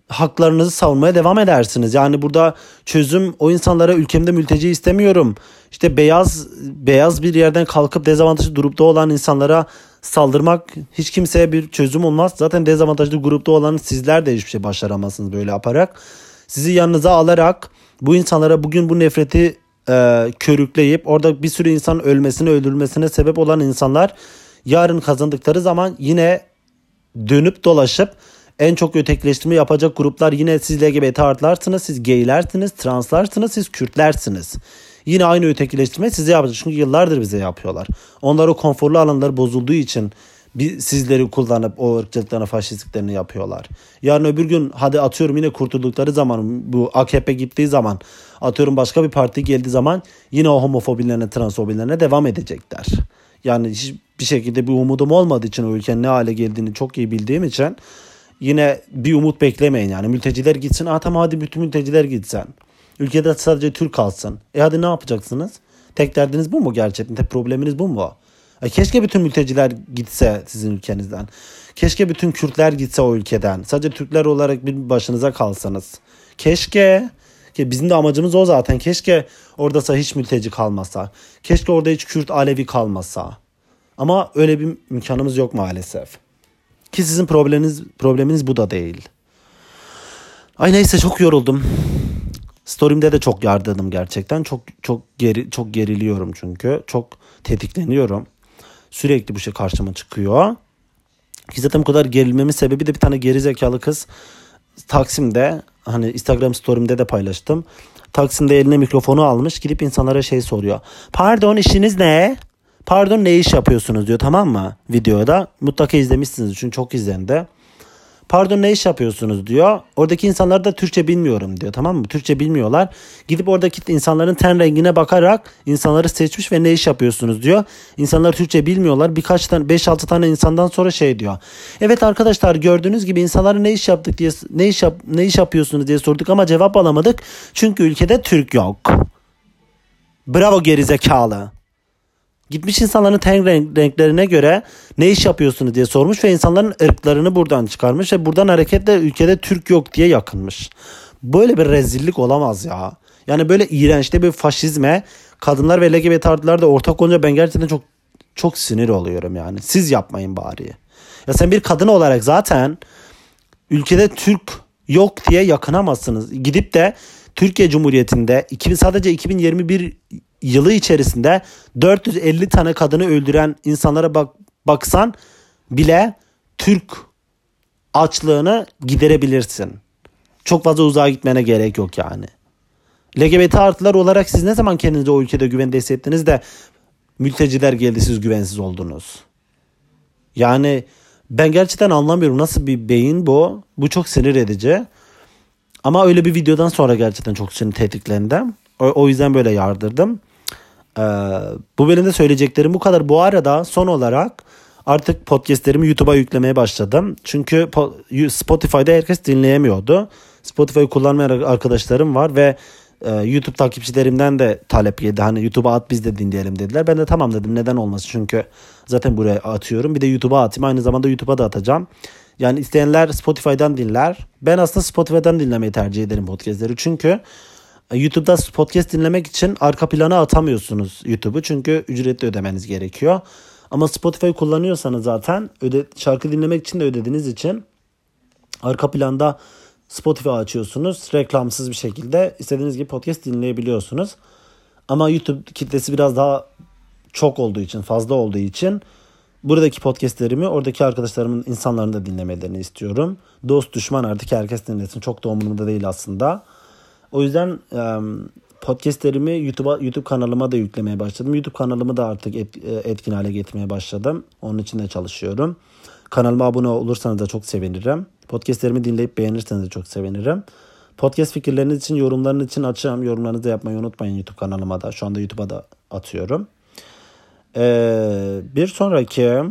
haklarınızı savunmaya devam edersiniz. Yani burada çözüm o insanlara ülkemde mülteci istemiyorum. İşte beyaz beyaz bir yerden kalkıp dezavantajlı grupta olan insanlara saldırmak hiç kimseye bir çözüm olmaz. Zaten dezavantajlı grupta olan sizler de hiçbir şey başaramazsınız böyle yaparak. Sizi yanınıza alarak bu insanlara bugün bu nefreti e, körükleyip orada bir sürü insan ölmesine öldürülmesine sebep olan insanlar yarın kazandıkları zaman yine dönüp dolaşıp en çok ötekileştirme yapacak gruplar yine siz LGBT artlarsınız, siz gaylersiniz, translarsınız, siz Kürtlersiniz. Yine aynı ötekileştirme size yapacak. Çünkü yıllardır bize yapıyorlar. Onlar o konforlu alanlar bozulduğu için bir, sizleri kullanıp o ırkçılıklarını, faşistliklerini yapıyorlar. Yarın öbür gün hadi atıyorum yine kurtuldukları zaman bu AKP gittiği zaman atıyorum başka bir parti geldiği zaman yine o homofobilerine, transfobilerine devam edecekler. Yani hiçbir şekilde bir umudum olmadığı için o ülkenin ne hale geldiğini çok iyi bildiğim için yine bir umut beklemeyin yani. Mülteciler gitsin. Aa tamam hadi bütün mülteciler gitsen. Ülkede sadece Türk kalsın. E hadi ne yapacaksınız? Tek derdiniz bu mu gerçekten? Tek probleminiz bu mu? E keşke bütün mülteciler gitse sizin ülkenizden. Keşke bütün Kürtler gitse o ülkeden. Sadece Türkler olarak bir başınıza kalsanız. Keşke. Ki bizim de amacımız o zaten. Keşke oradasa hiç mülteci kalmasa. Keşke orada hiç Kürt Alevi kalmasa. Ama öyle bir imkanımız yok maalesef. Ki sizin probleminiz probleminiz bu da değil. Ay neyse çok yoruldum. Story'imde de çok yardırdım gerçekten. Çok çok geri çok geriliyorum çünkü. Çok tetikleniyorum. Sürekli bu şey karşıma çıkıyor. Ki zaten bu kadar gerilmemin sebebi de bir tane geri zekalı kız Taksim'de hani Instagram story'imde de paylaştım. Taksim'de eline mikrofonu almış gidip insanlara şey soruyor. Pardon işiniz ne? Pardon ne iş yapıyorsunuz diyor tamam mı videoda. Mutlaka izlemişsiniz çünkü çok izlendi. Pardon ne iş yapıyorsunuz diyor. Oradaki insanlar da Türkçe bilmiyorum diyor tamam mı? Türkçe bilmiyorlar. Gidip oradaki insanların ten rengine bakarak insanları seçmiş ve ne iş yapıyorsunuz diyor. İnsanlar Türkçe bilmiyorlar. Birkaç tane 5-6 tane insandan sonra şey diyor. Evet arkadaşlar gördüğünüz gibi insanlara ne iş yaptık diye ne iş yap, ne iş yapıyorsunuz diye sorduk ama cevap alamadık. Çünkü ülkede Türk yok. Bravo gerizekalı. Gitmiş insanların ten renklerine göre ne iş yapıyorsunuz diye sormuş ve insanların ırklarını buradan çıkarmış ve buradan hareketle ülkede Türk yok diye yakınmış. Böyle bir rezillik olamaz ya. Yani böyle iğrençte bir faşizme kadınlar ve LGBT artılar da ortak olunca ben gerçekten çok çok sinir oluyorum yani. Siz yapmayın bari. Ya sen bir kadın olarak zaten ülkede Türk yok diye yakınamazsınız. Gidip de Türkiye Cumhuriyeti'nde 2000, sadece 2021 yılı içerisinde 450 tane kadını öldüren insanlara bak baksan bile Türk açlığını giderebilirsin. Çok fazla uzağa gitmene gerek yok yani. LGBT artılar olarak siz ne zaman kendinizi o ülkede güvende hissettiniz de mülteciler geldi siz güvensiz oldunuz. Yani ben gerçekten anlamıyorum nasıl bir beyin bu. Bu çok sinir edici. Ama öyle bir videodan sonra gerçekten çok sinir tetiklendim. O, o yüzden böyle yardırdım. Ee, bu bölümde söyleyeceklerim bu kadar. Bu arada son olarak artık podcastlerimi YouTube'a yüklemeye başladım. Çünkü Spotify'da herkes dinleyemiyordu. Spotify'ı kullanmayan arkadaşlarım var ve e, YouTube takipçilerimden de talep geldi. Hani YouTube'a at biz de dinleyelim dediler. Ben de tamam dedim neden olmasın çünkü zaten buraya atıyorum. Bir de YouTube'a atayım aynı zamanda YouTube'a da atacağım. Yani isteyenler Spotify'dan dinler. Ben aslında Spotify'dan dinlemeyi tercih ederim podcastleri. Çünkü YouTube'da podcast dinlemek için arka plana atamıyorsunuz YouTube'u. Çünkü ücretli ödemeniz gerekiyor. Ama Spotify kullanıyorsanız zaten öde, şarkı dinlemek için de ödediğiniz için Arka planda Spotify açıyorsunuz. Reklamsız bir şekilde istediğiniz gibi podcast dinleyebiliyorsunuz. Ama YouTube kitlesi biraz daha çok olduğu için, fazla olduğu için buradaki podcastlerimi oradaki arkadaşlarımın insanların da dinlemelerini istiyorum. Dost düşman artık herkes dinlesin. Çok da umurumda değil aslında. O yüzden podcastlerimi YouTube'a YouTube kanalıma da yüklemeye başladım. YouTube kanalımı da artık etkin hale getirmeye başladım. Onun için de çalışıyorum. Kanalıma abone olursanız da çok sevinirim. Podcastlerimi dinleyip beğenirseniz de çok sevinirim. Podcast fikirleriniz için, yorumlarınız için açığım. Yorumlarınızı da yapmayı unutmayın YouTube kanalıma da. Şu anda YouTube'a da atıyorum. Ee, bir sonraki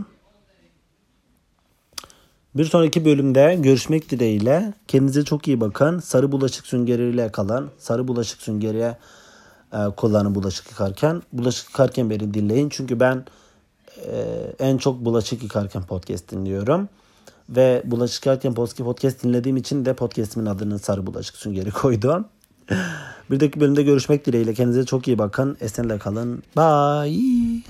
bir sonraki bölümde görüşmek dileğiyle. Kendinize çok iyi bakın. Sarı bulaşık süngeriyle kalan, sarı bulaşık süngeriye e, kullanın bulaşık yıkarken. Bulaşık yıkarken beni dinleyin. Çünkü ben e, en çok bulaşık yıkarken podcast dinliyorum. Ve bulaşık yıkarken podcast dinlediğim için de podcastimin adını sarı bulaşık süngeri koydum. bir dahaki bölümde görüşmek dileğiyle. Kendinize çok iyi bakın. Esenle kalın. Bye.